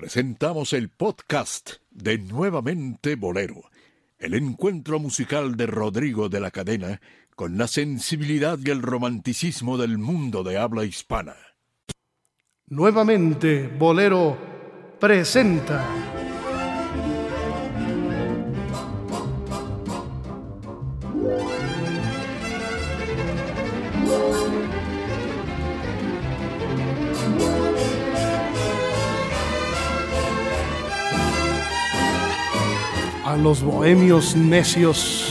presentamos el podcast de Nuevamente Bolero, el encuentro musical de Rodrigo de la Cadena con la sensibilidad y el romanticismo del mundo de habla hispana. Nuevamente Bolero presenta. Los bohemios necios.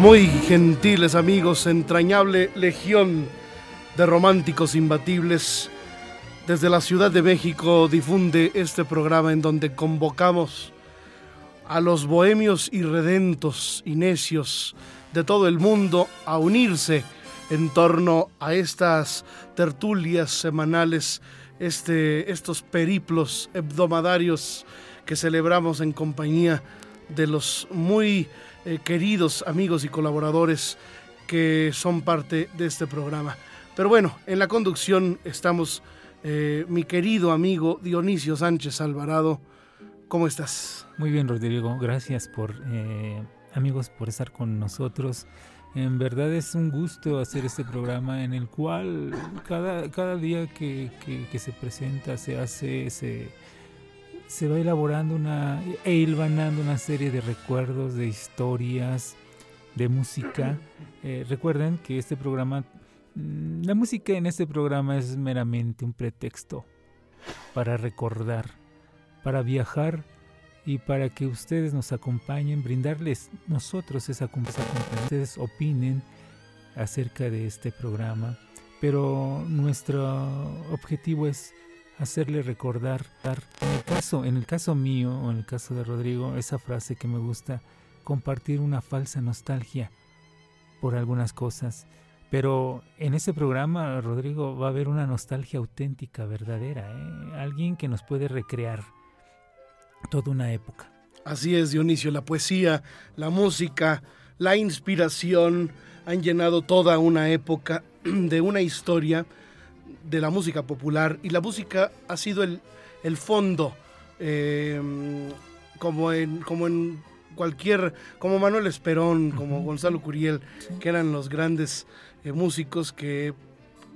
Muy gentiles amigos, entrañable legión de románticos imbatibles, desde la Ciudad de México difunde este programa en donde convocamos a los bohemios irredentos y necios de todo el mundo a unirse en torno a estas tertulias semanales, este, estos periplos hebdomadarios que celebramos en compañía de los muy eh, queridos amigos y colaboradores que son parte de este programa. Pero bueno, en la conducción estamos eh, mi querido amigo Dionisio Sánchez Alvarado. ¿Cómo estás? Muy bien, Rodrigo. Gracias por, eh, amigos, por estar con nosotros. En verdad es un gusto hacer este programa en el cual cada, cada día que, que se presenta se hace, se, se va elaborando una e hilvanando una serie de recuerdos, de historias, de música. Eh, recuerden que este programa, mm, la música en este programa es meramente un pretexto para recordar, para viajar y para que ustedes nos acompañen, brindarles nosotros esa compañía, ustedes opinen acerca de este programa. Pero nuestro objetivo es hacerle recordar. En el caso, en el caso mío o en el caso de Rodrigo, esa frase que me gusta, compartir una falsa nostalgia por algunas cosas. Pero en ese programa, Rodrigo, va a haber una nostalgia auténtica, verdadera, ¿eh? alguien que nos puede recrear toda una época. Así es, Dionisio, la poesía, la música, la inspiración han llenado toda una época de una historia de la música popular. Y la música ha sido el, el fondo, eh, como, en, como en cualquier, como Manuel Esperón, como Gonzalo Curiel, que eran los grandes eh, músicos que,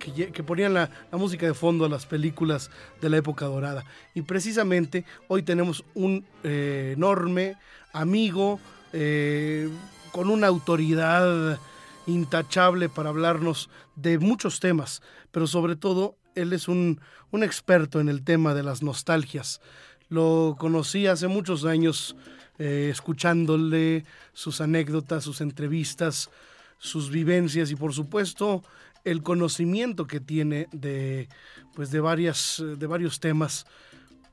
que, ponían la, música de fondo a las películas de la época dorada. Y precisamente hoy tenemos un eh, enorme amigo con una autoridad intachable para hablarnos de muchos temas, pero sobre todo él es un, experto en el tema de las nostalgias. Lo conocí hace muchos años eh, escuchándole sus anécdotas, sus entrevistas, sus vivencias y por supuesto el conocimiento que tiene de, pues de, varias, de varios temas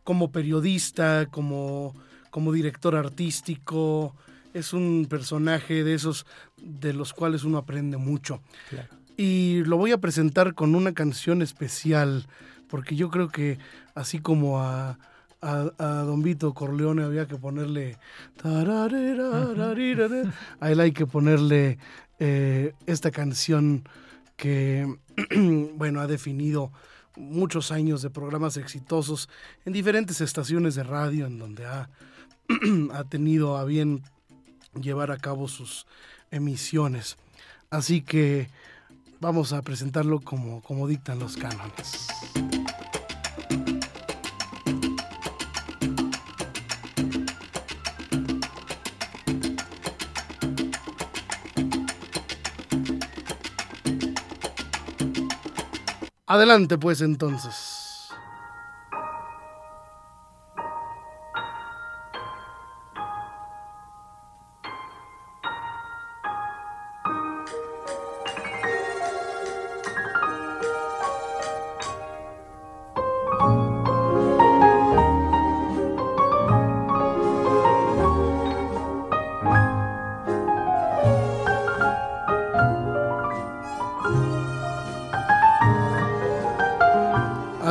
como periodista, como, como director artístico, es un personaje de esos de los cuales uno aprende mucho. Y lo voy a presentar con una canción especial, porque yo creo que así como a, Don Vito Corleone había que ponerle... A él hay que ponerle eh, esta canción que, bueno, ha definido muchos años de programas exitosos en diferentes estaciones de radio en donde ha, ha tenido a bien llevar a cabo sus emisiones. Así que vamos a presentarlo como, como dictan los cánones. Adelante pues entonces.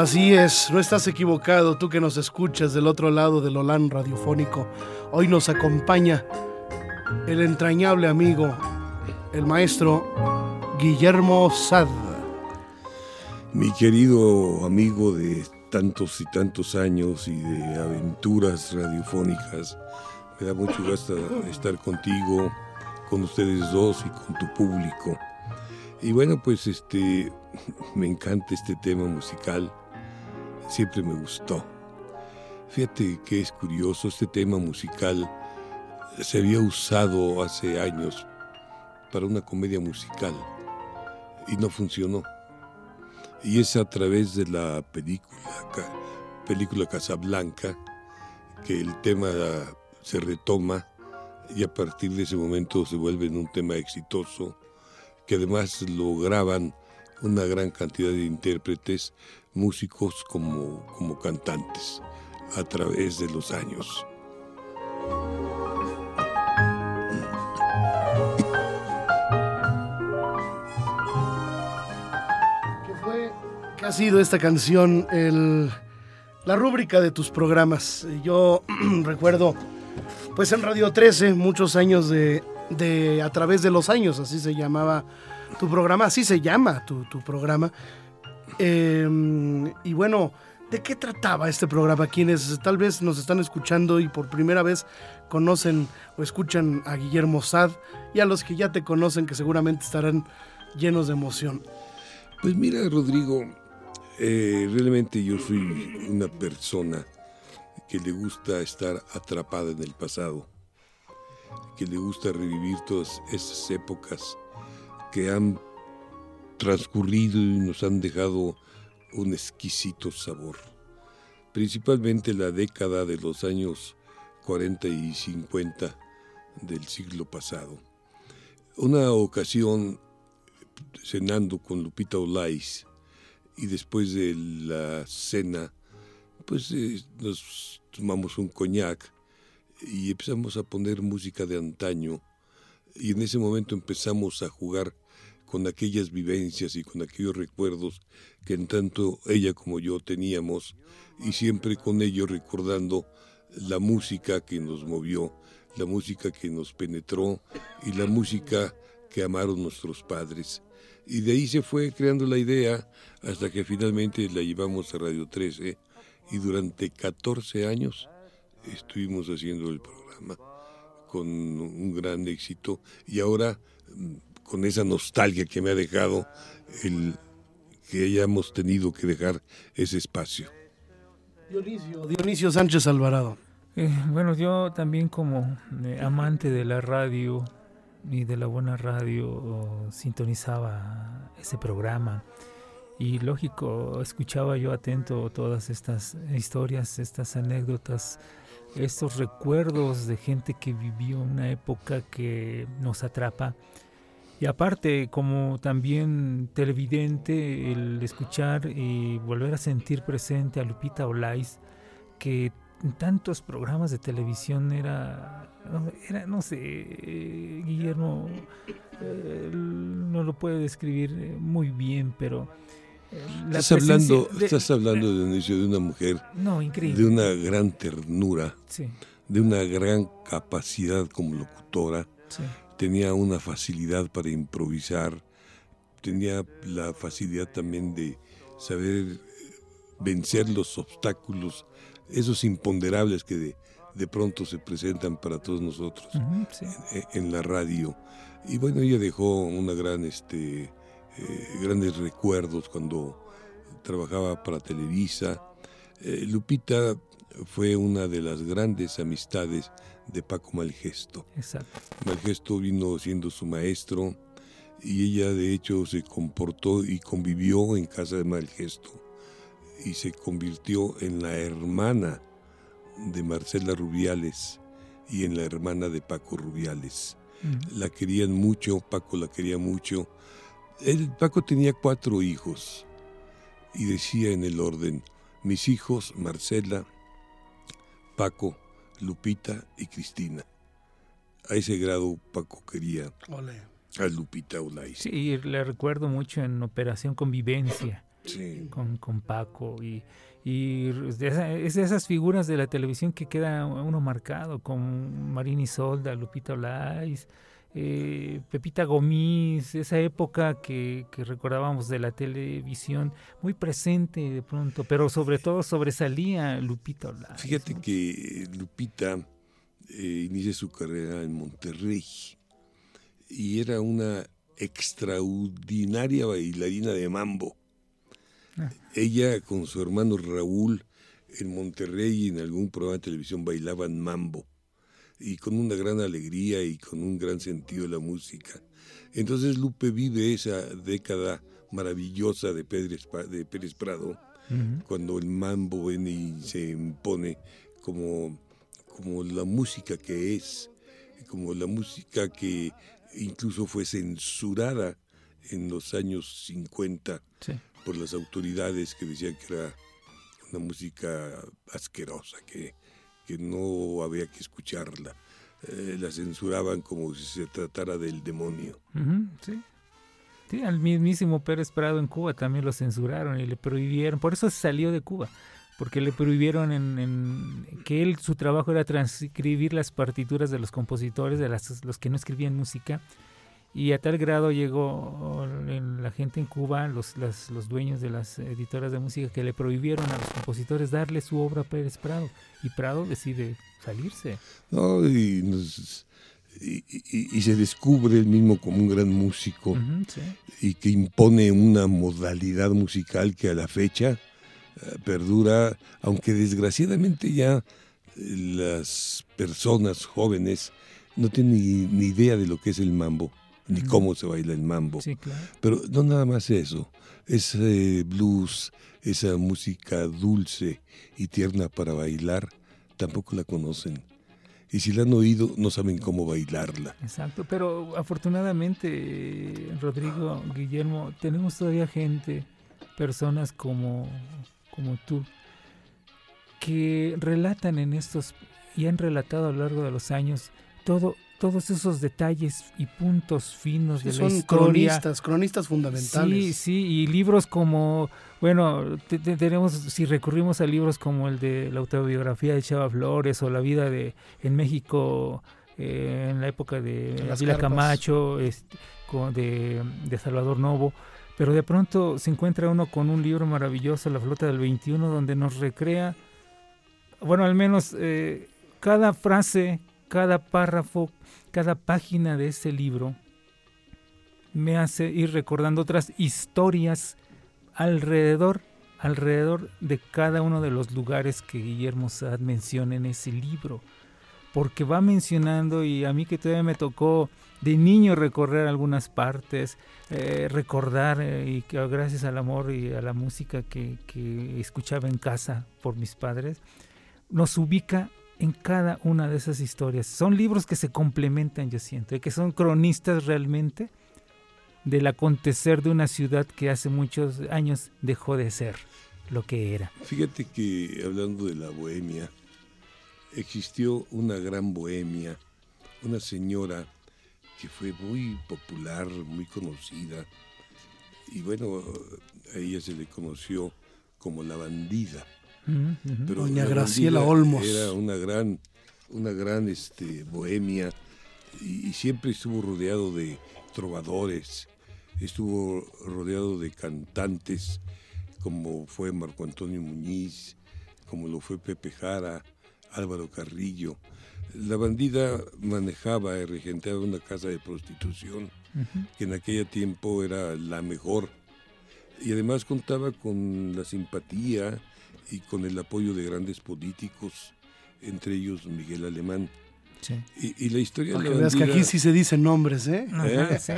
Así es, no estás equivocado, tú que nos escuchas del otro lado del Olan radiofónico. Hoy nos acompaña el entrañable amigo, el maestro Guillermo Sad. Mi querido amigo de tantos y tantos años y de aventuras radiofónicas, me da mucho gusto estar contigo, con ustedes dos y con tu público. Y bueno, pues este me encanta este tema musical siempre me gustó. Fíjate que es curioso, este tema musical se había usado hace años para una comedia musical y no funcionó. Y es a través de la película, película Casablanca que el tema se retoma y a partir de ese momento se vuelve un tema exitoso que además lo graban una gran cantidad de intérpretes músicos como, como cantantes a través de los años. ¿Qué fue, qué ha sido esta canción, el, la rúbrica de tus programas? Yo recuerdo, pues en Radio 13, muchos años de, de A través de los años, así se llamaba tu programa, así se llama tu, tu programa. Em, y bueno, ¿de qué trataba este programa? Quienes tal vez nos están escuchando y por primera vez conocen o escuchan a Guillermo Sad y a los que ya te conocen que seguramente estarán llenos de emoción. Pues mira, Rodrigo, eh, realmente yo soy una persona que le gusta estar atrapada en el pasado, que le gusta revivir todas esas épocas que han transcurrido y nos han dejado un exquisito sabor. Principalmente la década de los años 40 y 50 del siglo pasado. Una ocasión cenando con Lupita Olais y después de la cena pues eh, nos tomamos un coñac y empezamos a poner música de antaño y en ese momento empezamos a jugar con aquellas vivencias y con aquellos recuerdos que en tanto ella como yo teníamos y siempre con ello recordando la música que nos movió, la música que nos penetró y la música que amaron nuestros padres. Y de ahí se fue creando la idea hasta que finalmente la llevamos a Radio 13 y durante 14 años estuvimos haciendo el programa con un gran éxito y ahora mm, con esa nostalgia que me ha dejado el que hayamos tenido que dejar ese espacio. Dionisio, Dionisio Sánchez Alvarado. Eh, bueno, yo también como eh, amante de la radio y de la buena radio sintonizaba ese programa y lógico, escuchaba yo atento todas estas historias, estas anécdotas, estos recuerdos de gente que vivió una época que nos atrapa y aparte, como también televidente, el escuchar y volver a sentir presente a Lupita Olais, que en tantos programas de televisión era, era no sé, Guillermo eh, no lo puede describir eh, muy bien, pero... Eh, estás hablando, de, estás hablando de, de una mujer no, de una gran ternura, de una gran capacidad como locutora, sí tenía una facilidad para improvisar, tenía la facilidad también de saber vencer los obstáculos, esos imponderables que de, pronto se presentan para todos nosotros en, la radio. Y bueno, ella dejó una gran, este, eh, grandes recuerdos cuando trabajaba para Televisa. Eh, Lupita fue una de las grandes amistades de Paco Malgesto. Exacto. Malgesto vino siendo su maestro y ella de hecho se comportó y convivió en casa de Malgesto y se convirtió en la hermana de Marcela Rubiales y en la hermana de Paco Rubiales. La querían mucho, Paco la quería mucho. El, Paco tenía cuatro hijos y decía en el orden, mis hijos, Marcela, Paco, Lupita y Cristina. A ese grado Paco quería a Lupita Olay. Sí, le recuerdo mucho en Operación Convivencia. con, con, Paco y, y es de esas figuras de la televisión que queda uno marcado, con Marini Solda, Lupita Olais, eh, Pepita Gomis, esa época que, recordábamos de la televisión, muy presente de pronto, pero sobre todo sobresalía Lupita. Fíjate que Lupita eh, inicia su carrera en Monterrey y era una extraordinaria bailarina de mambo. Ah. Ella con su hermano Raúl en Monterrey y en algún programa de televisión bailaban mambo y con una gran alegría y con un gran sentido de la música. Entonces Lupe vive esa década maravillosa de Pérez, de Pérez Prado, cuando el mambo viene y se impone como, como la música que es, como la música que incluso fue censurada en los años 50 por las autoridades que decían que era una música asquerosa, que que no había que escucharla. Eh, la censuraban como si se tratara del demonio. sí. sí. al mismísimo Pérez Prado en Cuba también lo censuraron y le prohibieron, por eso salió de Cuba, porque le prohibieron en, que él su trabajo era transcribir las partituras de los compositores, de las, los que no escribían música, y a tal grado llegó la gente en Cuba, los, los dueños de las editoras de música, que le prohibieron a los compositores darle su obra a Pérez Prado. Y Prado decide salirse. No, y, y, se descubre él mismo como un gran músico y que impone una modalidad musical que a la fecha eh, perdura, aunque desgraciadamente ya las personas jóvenes no tienen ni idea de lo que es el mambo ni cómo se baila el mambo. Pero no nada más eso, ese blues, esa música dulce y tierna para bailar, tampoco la conocen. Y si la han oído, no saben cómo bailarla. Exacto, pero afortunadamente, Rodrigo, Guillermo, tenemos todavía gente, personas como, como tú, que relatan en estos, y han relatado a lo largo de los años, todo todos esos detalles y puntos finos de la historia. Cronistas, cronistas fundamentales. Sí, sí, y libros como, bueno, tenemos, si recurrimos a libros como el de la autobiografía de Chava Flores o la vida de en México eh, en la época de Vila Camacho, este, de, de Salvador Novo, pero de pronto se encuentra uno con un libro maravilloso, La Flota del 21, donde nos recrea, bueno, al menos eh, cada frase, cada párrafo, cada página de ese libro me hace ir recordando otras historias alrededor, alrededor de cada uno de los lugares que Guillermo Sad menciona en ese libro. Porque va mencionando, y a mí que todavía me tocó de niño recorrer algunas partes, eh, recordar, eh, y que gracias al amor y a la música que, que escuchaba en casa por mis padres, nos ubica en cada una de esas historias. Son libros que se complementan, yo siento, que son cronistas realmente del acontecer de una ciudad que hace muchos años dejó de ser lo que era. Fíjate que hablando de la bohemia, existió una gran bohemia, una señora que fue muy popular, muy conocida, y bueno, a ella se le conoció como la bandida Doña Graciela Olmos. Era una gran, una gran este, bohemia y, siempre estuvo rodeado de trovadores, estuvo rodeado de cantantes como fue Marco Antonio Muñiz, como lo fue Pepe Jara, Álvaro Carrillo. La bandida manejaba y regentaba una casa de prostitución que en aquel tiempo era la mejor y además contaba con la simpatía y con el apoyo de grandes políticos, entre ellos Miguel Alemán. Sí. Y, la historia de la que aquí sí se dicen nombres, ¿eh? ¿Eh? Sí.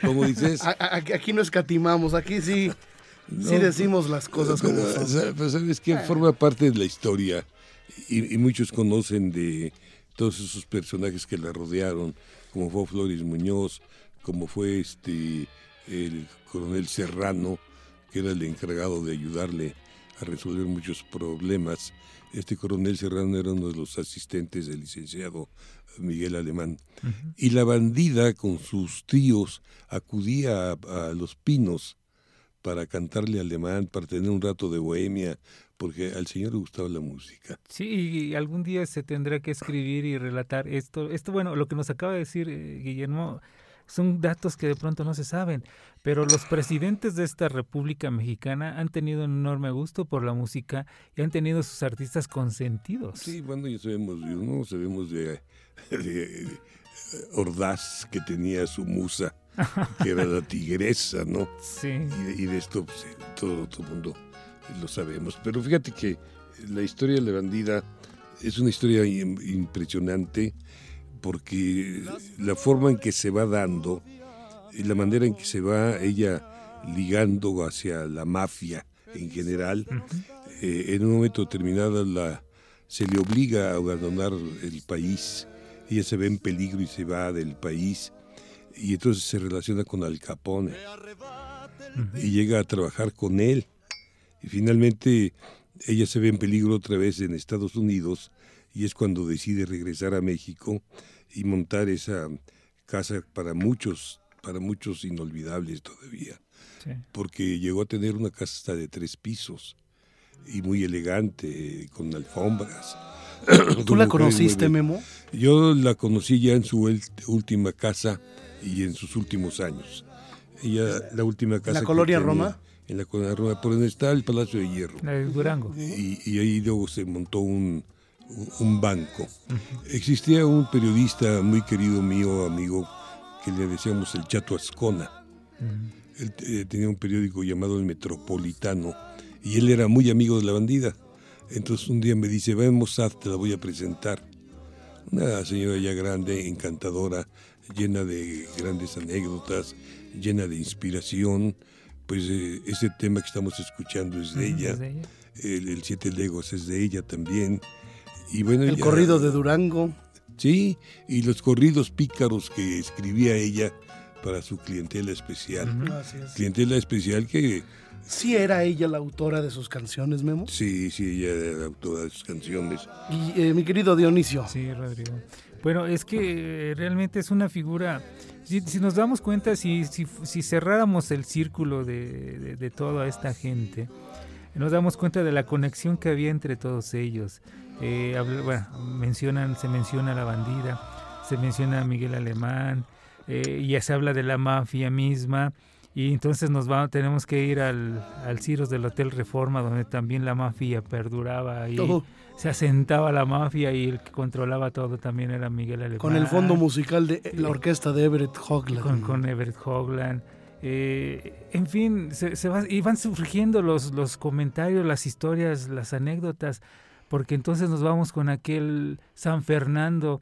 ¿Cómo dices? aquí no escatimamos, aquí sí, sí decimos las cosas como son. Pero sabes que forma parte de la historia y, muchos conocen de todos esos personajes que la rodearon, como fue Flores Muñoz, como fue este el coronel Serrano, que era el encargado de ayudarle a resolver muchos problemas. Este coronel Serrano era uno de los asistentes del licenciado Miguel Alemán. Y la bandida con sus tíos acudía a, Los Pinos para cantarle alemán, para tener un rato de bohemia, porque al señor le gustaba la música. Sí, y algún día se tendrá que escribir y relatar esto. Esto, bueno, lo que nos acaba de decir eh, Guillermo son datos que de pronto no se saben, pero los presidentes de esta República Mexicana han tenido un enorme gusto por la música y han tenido sus artistas consentidos. Sí, bueno, ya sabemos, ¿no? Sabemos de, Ordaz, que tenía su musa, que era la tigresa, ¿no? Sí. Y, de esto pues, todo, todo el mundo lo sabemos. Pero fíjate que la historia de la bandida es una historia impresionante porque la forma en que se va dando y la manera en que se va ella ligando hacia la mafia en general, eh, en un momento determinado la, se le obliga a abandonar el país, ella se ve en peligro y se va del país y entonces se relaciona con Al Capone y llega a trabajar con él. Y finalmente ella se ve en peligro otra vez en Estados Unidos y es cuando decide regresar a México y montar esa casa para muchos, para muchos inolvidables todavía. Porque llegó a tener una casa hasta de tres pisos y muy elegante, con alfombras. ¿Tú la conociste, Memo? Yo la conocí ya en su última casa y en sus últimos años. Ella, la última casa. ¿En la colonia Roma? En la colonia Roma, por donde está el Palacio de Hierro. En Durango. Y, y ahí luego se montó un, un banco. Existía un periodista muy querido mío, amigo, que le decíamos el Chato Ascona. Él eh, tenía un periódico llamado El Metropolitano y él era muy amigo de la bandida. Entonces un día me dice, vamos a te la voy a presentar. Una señora ya grande, encantadora, llena de grandes anécdotas, llena de inspiración. Pues eh, ese tema que estamos escuchando es de ella. El, el Siete Legos es de ella también el corrido de Durango. Sí, y los corridos pícaros que escribía ella para su clientela especial. Clientela especial que... ¿Sí era ella la autora de sus canciones, Memo? Sí, sí, ella era la autora de sus canciones. Y eh, mi querido Dionisio. Sí, Rodrigo. Bueno, es que eh, realmente es una figura... Si, nos damos cuenta, si, si, cerráramos el círculo de, de toda esta gente, nos damos cuenta de la conexión que había entre todos ellos. Eh, bueno, mencionan, se menciona la bandida, se menciona a Miguel Alemán, eh, ya se habla de la mafia misma. Y entonces nos va, tenemos que ir al, al Ciros del Hotel Reforma, donde también la mafia perduraba y se asentaba la mafia y el que controlaba todo también era Miguel Alemán. Con el fondo musical de la orquesta de Everett Hogland. Con, Everett Hogland. Eh, en fin, se, se va, y van surgiendo los, los comentarios, las historias, las anécdotas porque entonces nos vamos con aquel San Fernando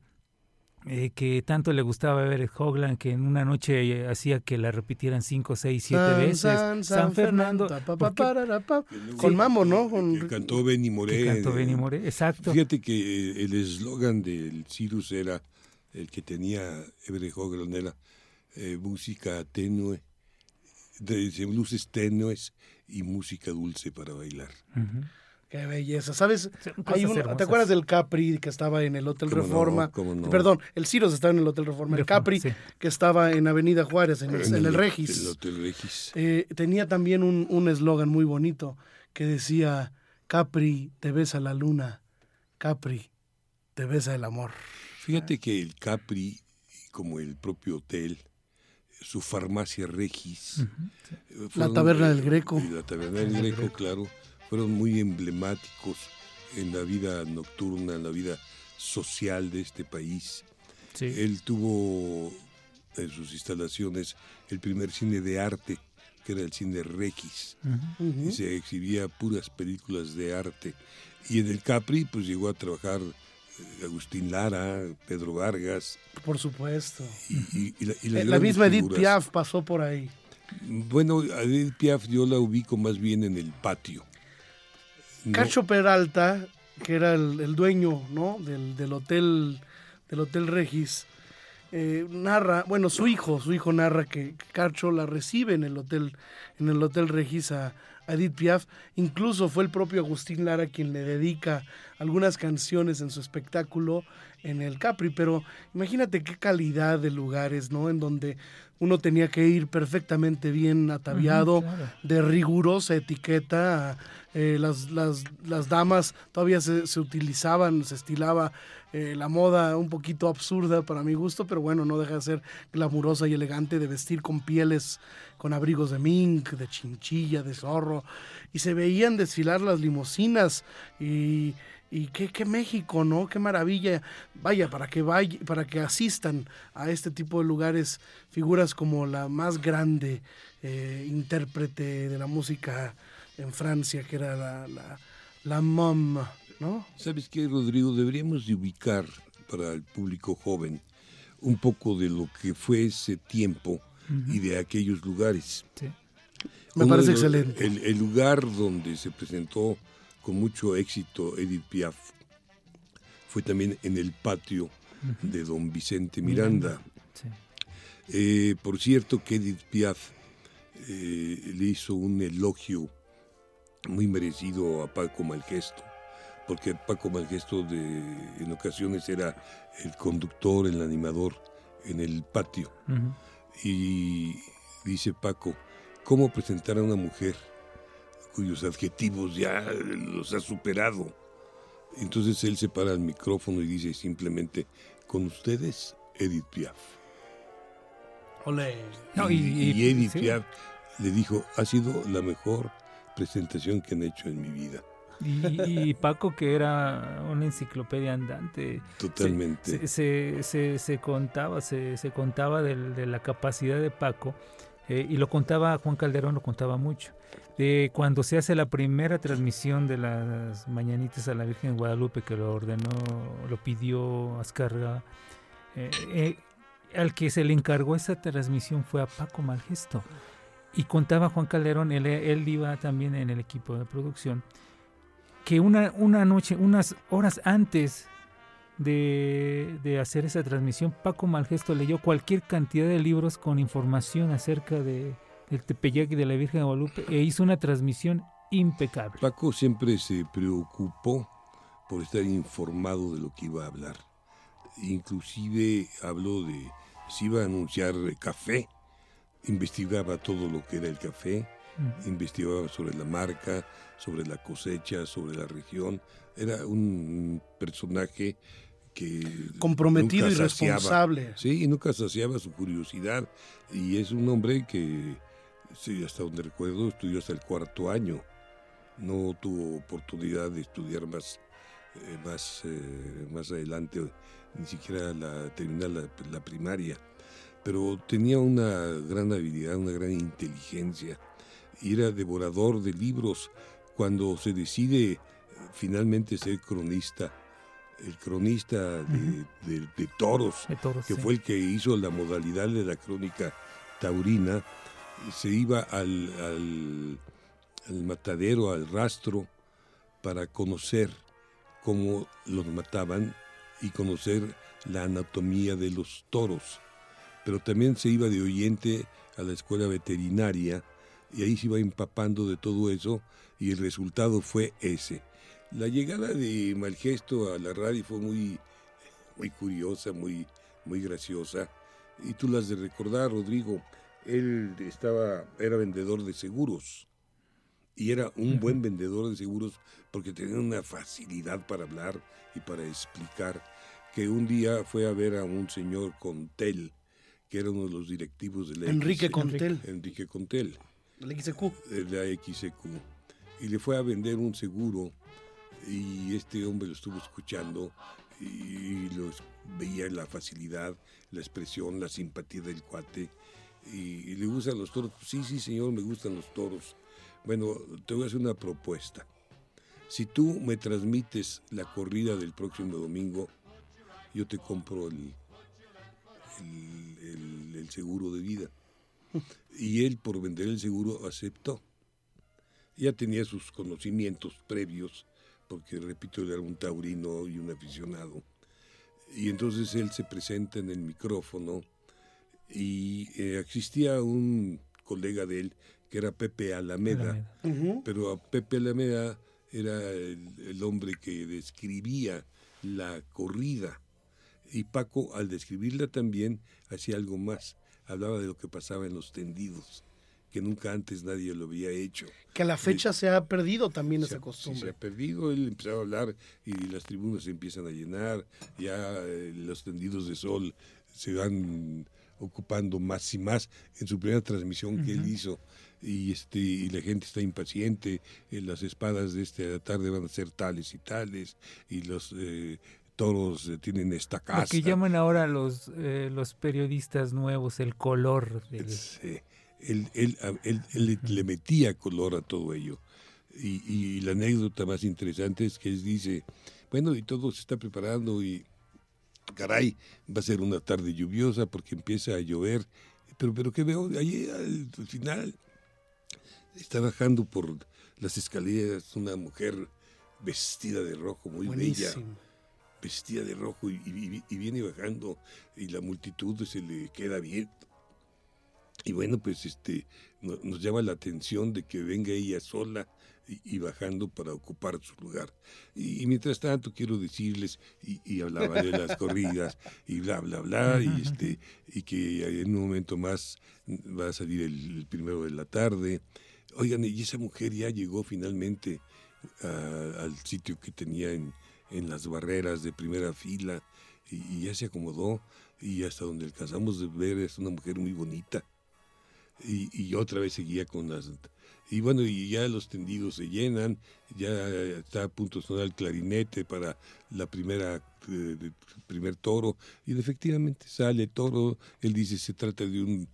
eh, que tanto le gustaba a Everett Hogland, que en una noche eh, hacía que la repitieran cinco, seis, siete veces. San, Fernando. con Mamo, ¿no? Que cantó Benny Moré. cantó Benny Moré, exacto. Fíjate que eh, el eslogan del Cirus era, el que tenía Everett Hogland era música tenue, de, luces tenues y música dulce para bailar. Qué belleza. ¿Sabes? ¿Te acuerdas del Capri que estaba en el Hotel Reforma? Perdón, el Ciros estaba en el Hotel Reforma. El Capri que estaba en Avenida Juárez, en, el, Regis. El Hotel Regis. Eh, tenía también un eslogan muy bonito que decía, Capri, te besa la luna. Capri, te besa el amor. Fíjate que el Capri, como el propio hotel, su farmacia Regis. la taberna del Greco. La taberna del Greco, claro fueron muy emblemáticos en la vida nocturna, en la vida social de este país. Él tuvo en sus instalaciones el primer cine de arte, que era el cine Regis, y se exhibía puras películas de arte. Y en el Capri, pues llegó a trabajar eh, Agustín Lara, Pedro Vargas. Por supuesto. Y, la, la misma Edith Piaf pasó por ahí. Bueno, Edith Piaf yo la ubico más bien en el patio. Cacho Peralta, que era el, dueño ¿no? del, hotel del Hotel Regis, eh, narra, bueno, su hijo, su hijo narra que Cacho la recibe en el hotel, en el Hotel Regis a, Edith Piaf. Incluso fue el propio Agustín Lara quien le dedica algunas canciones en su espectáculo en el Capri, pero imagínate qué calidad de lugares, ¿no? En donde uno tenía que ir perfectamente bien ataviado, de rigurosa etiqueta. Eh, las, las, las, damas todavía se, se utilizaban, se estilaba eh, la moda un poquito absurda para mi gusto, pero bueno, no deja de ser glamurosa y elegante de vestir con pieles, con abrigos de mink, de chinchilla, de zorro, y se veían desfilar las limusinas y y qué, qué, México, ¿no? Qué maravilla. Vaya, para que vaya, para que asistan a este tipo de lugares figuras como la más grande eh, intérprete de la música en Francia, que era la, la, la MOM, ¿no? ¿Sabes qué, Rodrigo? Deberíamos de ubicar para el público joven un poco de lo que fue ese tiempo y de aquellos lugares. Sí. Me parece excelente. El, el lugar donde se presentó con mucho éxito Edith Piaf. Fue también en el patio de don Vicente Miranda. Eh, por cierto que Edith Piaf eh, le hizo un elogio muy merecido a Paco Malgesto, porque Paco Malgesto de, en ocasiones era el conductor, el animador en el patio. Y dice Paco, ¿cómo presentar a una mujer cuyos adjetivos ya los ha superado. Entonces él se para el micrófono y dice simplemente, con ustedes, Edith Piaf. Olé. y, Edith Piaf le dijo, ha sido la mejor presentación que han hecho en mi vida. Y, Paco, que era una enciclopedia andante. Totalmente. Se, se, se, contaba, se, contaba de, la capacidad de Paco, eh, y lo contaba Juan Calderón, lo contaba mucho de cuando se hace la primera transmisión de las mañanitas a la Virgen de Guadalupe que lo ordenó, lo pidió Azcarra, eh, eh, al que se le encargó esa transmisión fue a Paco Malgesto. Y contaba Juan Calderón, él, él iba también en el equipo de producción, que una, una noche, unas horas antes de, de, hacer esa transmisión, Paco Malgesto leyó cualquier cantidad de libros con información acerca de, el Tepeyac de la Virgen de Guadalupe e hizo una transmisión impecable. Paco siempre se preocupó por estar informado de lo que iba a hablar. Inclusive habló de si iba a anunciar café, investigaba todo lo que era el café, investigaba sobre la marca, sobre la cosecha, sobre la región. Era un personaje que comprometido y responsable. Sí, y nunca saciaba su curiosidad y es un hombre que Sí, hasta donde recuerdo estudió hasta el cuarto año. No tuvo oportunidad de estudiar más, eh, más, eh, más adelante, ni siquiera la, terminar la, primaria. Pero tenía una gran habilidad, una gran inteligencia. Y era devorador de libros. Cuando se decide finalmente ser cronista, el cronista de, toros, que fue el que hizo la modalidad de la crónica taurina, se iba al, matadero, al rastro, para conocer cómo los mataban y conocer la anatomía de los toros. Pero también se iba de oyente a la escuela veterinaria y ahí se iba empapando de todo eso y el resultado fue ese. La llegada de Malgesto a la radio fue muy, muy curiosa, muy, muy graciosa y tú las de recordar, Rodrigo él estaba, era vendedor de seguros y era un buen vendedor de seguros porque tenía una facilidad para hablar y para explicar que un día fue a ver a un señor Contel, que era uno de los directivos de la Enrique Contel. Enrique Contel. La XQ. La XQ. Y le fue a vender un seguro y este hombre lo estuvo escuchando y los, veía la facilidad, la expresión, la simpatía del cuate y, le gustan los toros. Sí, sí, señor, me gustan los toros. Bueno, te voy a hacer una propuesta. Si tú me transmites la corrida del próximo domingo, yo te compro el, el, seguro de vida. Y él, por vender el seguro, aceptó. Ya tenía sus conocimientos previos, porque, repito, era un taurino y un aficionado. Y entonces él se presenta en el micrófono y eh, existía un colega de él que era Pepe Alameda, pero Pepe Alameda era el, hombre que describía la corrida. Y Paco, al describirla también, hacía algo más. Hablaba de lo que pasaba en los tendidos, que nunca antes nadie lo había hecho. Que a la fecha se ha perdido también esa costumbre. sí, se ha perdido, él empezaba a hablar y las tribunas se empiezan a llenar, ya eh, los tendidos de sol se van ocupando más y más en su primera transmisión que él hizo y este y la gente está impaciente, eh, las espadas de esta tarde van a ser tales y tales y los eh, toros eh, tienen esta Lo casa. que llaman ahora los, eh, los periodistas nuevos, el color. del- Sí, él, él- él- él le, metía color a todo ello. Y, y la anécdota más interesante es que él dice, bueno, y todo se está preparando y caray, va a ser una tarde lluviosa porque empieza a llover. Pero, pero ¿qué veo? Ahí al, al final está bajando por las escaleras una mujer vestida de rojo, muy bella vestida de rojo y, y- y viene bajando y la multitud se le queda bien. Y bueno, pues este no- nos llama la atención de que venga ella sola y, bajando para ocupar su lugar. Y, mientras tanto quiero decirles, y, y hablaba de las corridas y bla, bla, bla, y, este, y que en un momento más va a salir el, el primero de la tarde. Oigan, y esa mujer ya llegó finalmente al sitio que tenía en, en las barreras de primera fila y ya se acomodó y hasta donde alcanzamos de ver es una mujer muy bonita y, y otra vez seguía con las y bueno y ya los tendidos se llenan ya está a punto de sonar el clarinete para la primera eh, de- primer toro y efectivamente sale toro él dice se trata de un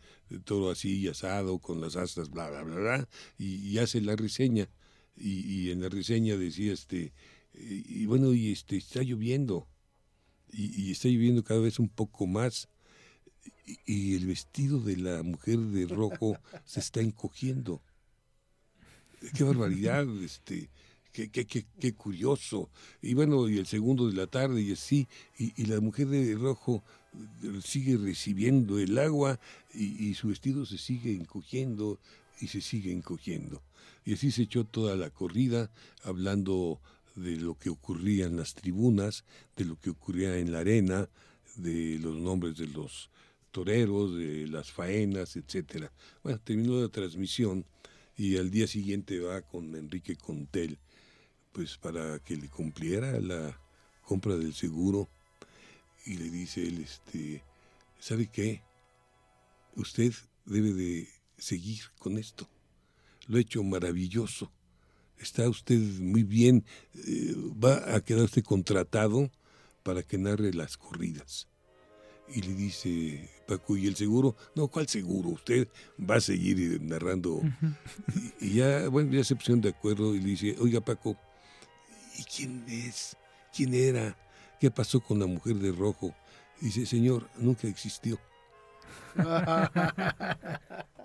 toro así asado con las astas bla bla bla, bla y, y hace la reseña y, y en la reseña decía este y, y bueno y este está lloviendo y está lloviendo cada vez un poco más y, el vestido de la mujer de rojo se está encogiendo qué barbaridad este Qué, qué, qué, qué curioso. Y bueno, y el segundo de la tarde y así, y, y la mujer de rojo eh, sigue recibiendo el agua y, y su vestido se sigue encogiendo y se sigue encogiendo. Y así se echó toda la corrida hablando de lo que ocurría en las tribunas, de lo que ocurría en la arena, de los nombres de los toreros, las faenas, etcétera. Bueno, terminó la transmisión y al día siguiente va con Enrique Contel, pues para que le cumpliera la compra del seguro y le dice él, este, ¿sabe qué? Usted debe de seguir con esto. Lo ha hecho maravilloso. Está usted muy bien. eh, va a quedar usted contratado para que narre las corridas. Y le dice Paco, ¿y el seguro? No, ¿cuál seguro? Usted va a seguir narrando. y, y ya, bueno, ya se pusieron de acuerdo y le dice, oiga Paco, ¿y quién es? ¿Quién era? ¿Qué pasó con la mujer de rojo? Dice, señor, nunca existió.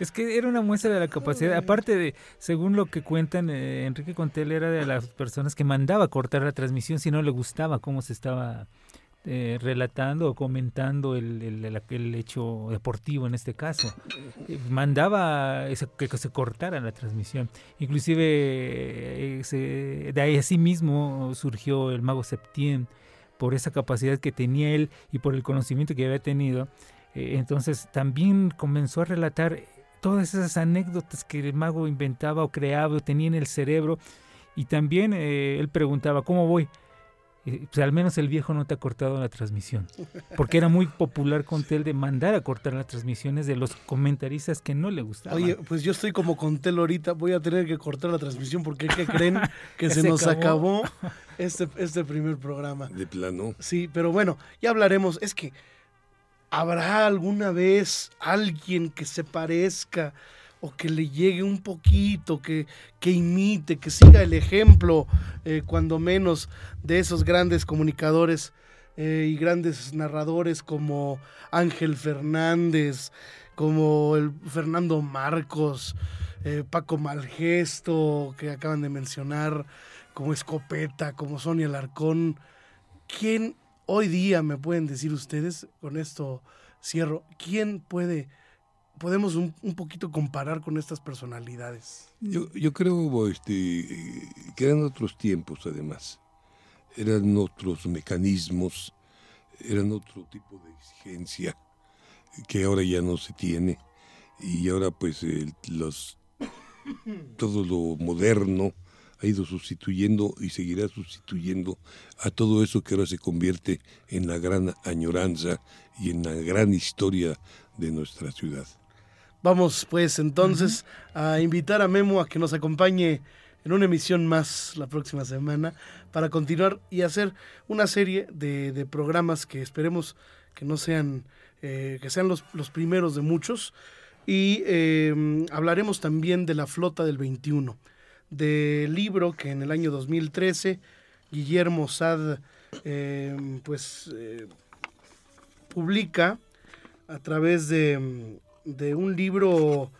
Es que era una muestra de la capacidad. Aparte de, según lo que cuentan, eh, Enrique Contel era de las personas que mandaba cortar la transmisión si no le gustaba cómo se estaba eh, relatando o comentando el, el- hecho deportivo en este caso. Eh, mandaba que, se cortara la transmisión. Inclusive eh, de ahí así mismo surgió el mago Septién por esa capacidad que tenía él y por el conocimiento que había tenido. Eh, entonces también comenzó a relatar todas esas anécdotas que el mago inventaba o creaba o tenía en el cerebro. Y también él preguntaba, ¿cómo voy? Eh, pues al menos el viejo no te ha cortado la transmisión. Porque era muy popular con Tel de mandar a cortar las transmisiones de los comentaristas que no le gustaban. Oye, pues yo estoy como con Tel ahorita, voy a tener que cortar la transmisión porque ¿qué creen? Que se nos acabó. acabó este, este primer programa. De plano. Sí, pero bueno, ya hablaremos. Es que habrá alguna vez alguien que se parezca o que le llegue un poquito, que, que imite, que siga el ejemplo, eh, cuando menos, de esos grandes comunicadores eh, y grandes narradores como Ángel Fernández, como el Fernando Marcos, eh, Paco Malgesto, que acaban de mencionar, como Escopeta, como Sonia Larcón. ¿Quién hoy día me pueden decir ustedes, con esto cierro, quién puede, podemos un, un poquito comparar con estas personalidades? Yo, yo creo este, que eran otros tiempos, además. Eran otros mecanismos. eran otro tipo de exigencia que ahora ya no se tiene y ahora pues los todo lo moderno ha ido sustituyendo y seguirá sustituyendo a todo eso que ahora se convierte en la gran añoranza y en la gran historia de nuestra ciudad. Vamos pues entonces a invitar a Memo a que nos acompañe en una emisión más la próxima semana para continuar y hacer una serie de, programas que esperemos que no sean, eh, que sean los, los, primeros de muchos. Y eh, hablaremos también de la flota del 21 del libro que en el año 2013 Guillermo Sad eh, pues eh, publica a través de, de, un libro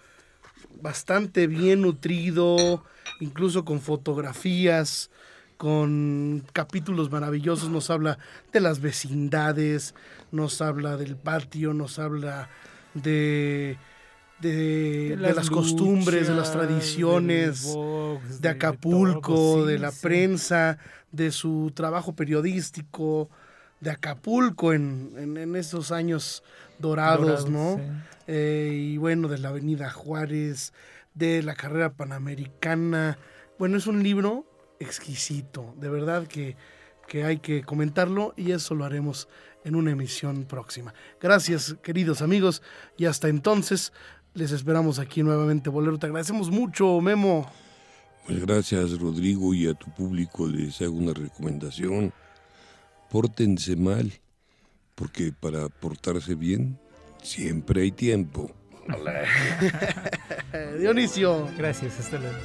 bastante bien nutrido, incluso con fotografías, con capítulos maravillosos, nos habla de las vecindades, nos habla del patio, nos habla de de, las, costumbres, de las tradiciones, de, Acapulco, de, la prensa, de su trabajo periodístico, de Acapulco en, en, esos años dorados, ¿no? Eh, y bueno, de la Avenida Juárez, de la carrera panamericana. Bueno, es un libro exquisito, de verdad que, que hay que comentarlo y eso lo haremos en una emisión próxima. Gracias, queridos amigos, y hasta entonces les esperamos aquí nuevamente, Bolero. Te agradecemos mucho, Memo. Pues gracias, Rodrigo, y a tu público les hago una recomendación. Pórtense mal, porque para portarse bien siempre hay tiempo. Dionisio. Gracias, hasta luego.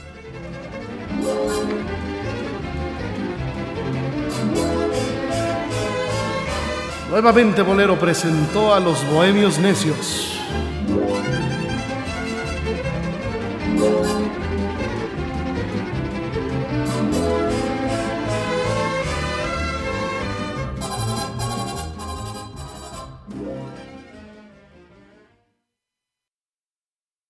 Nuevamente Bolero presentó a los Bohemios Necios. Thank you.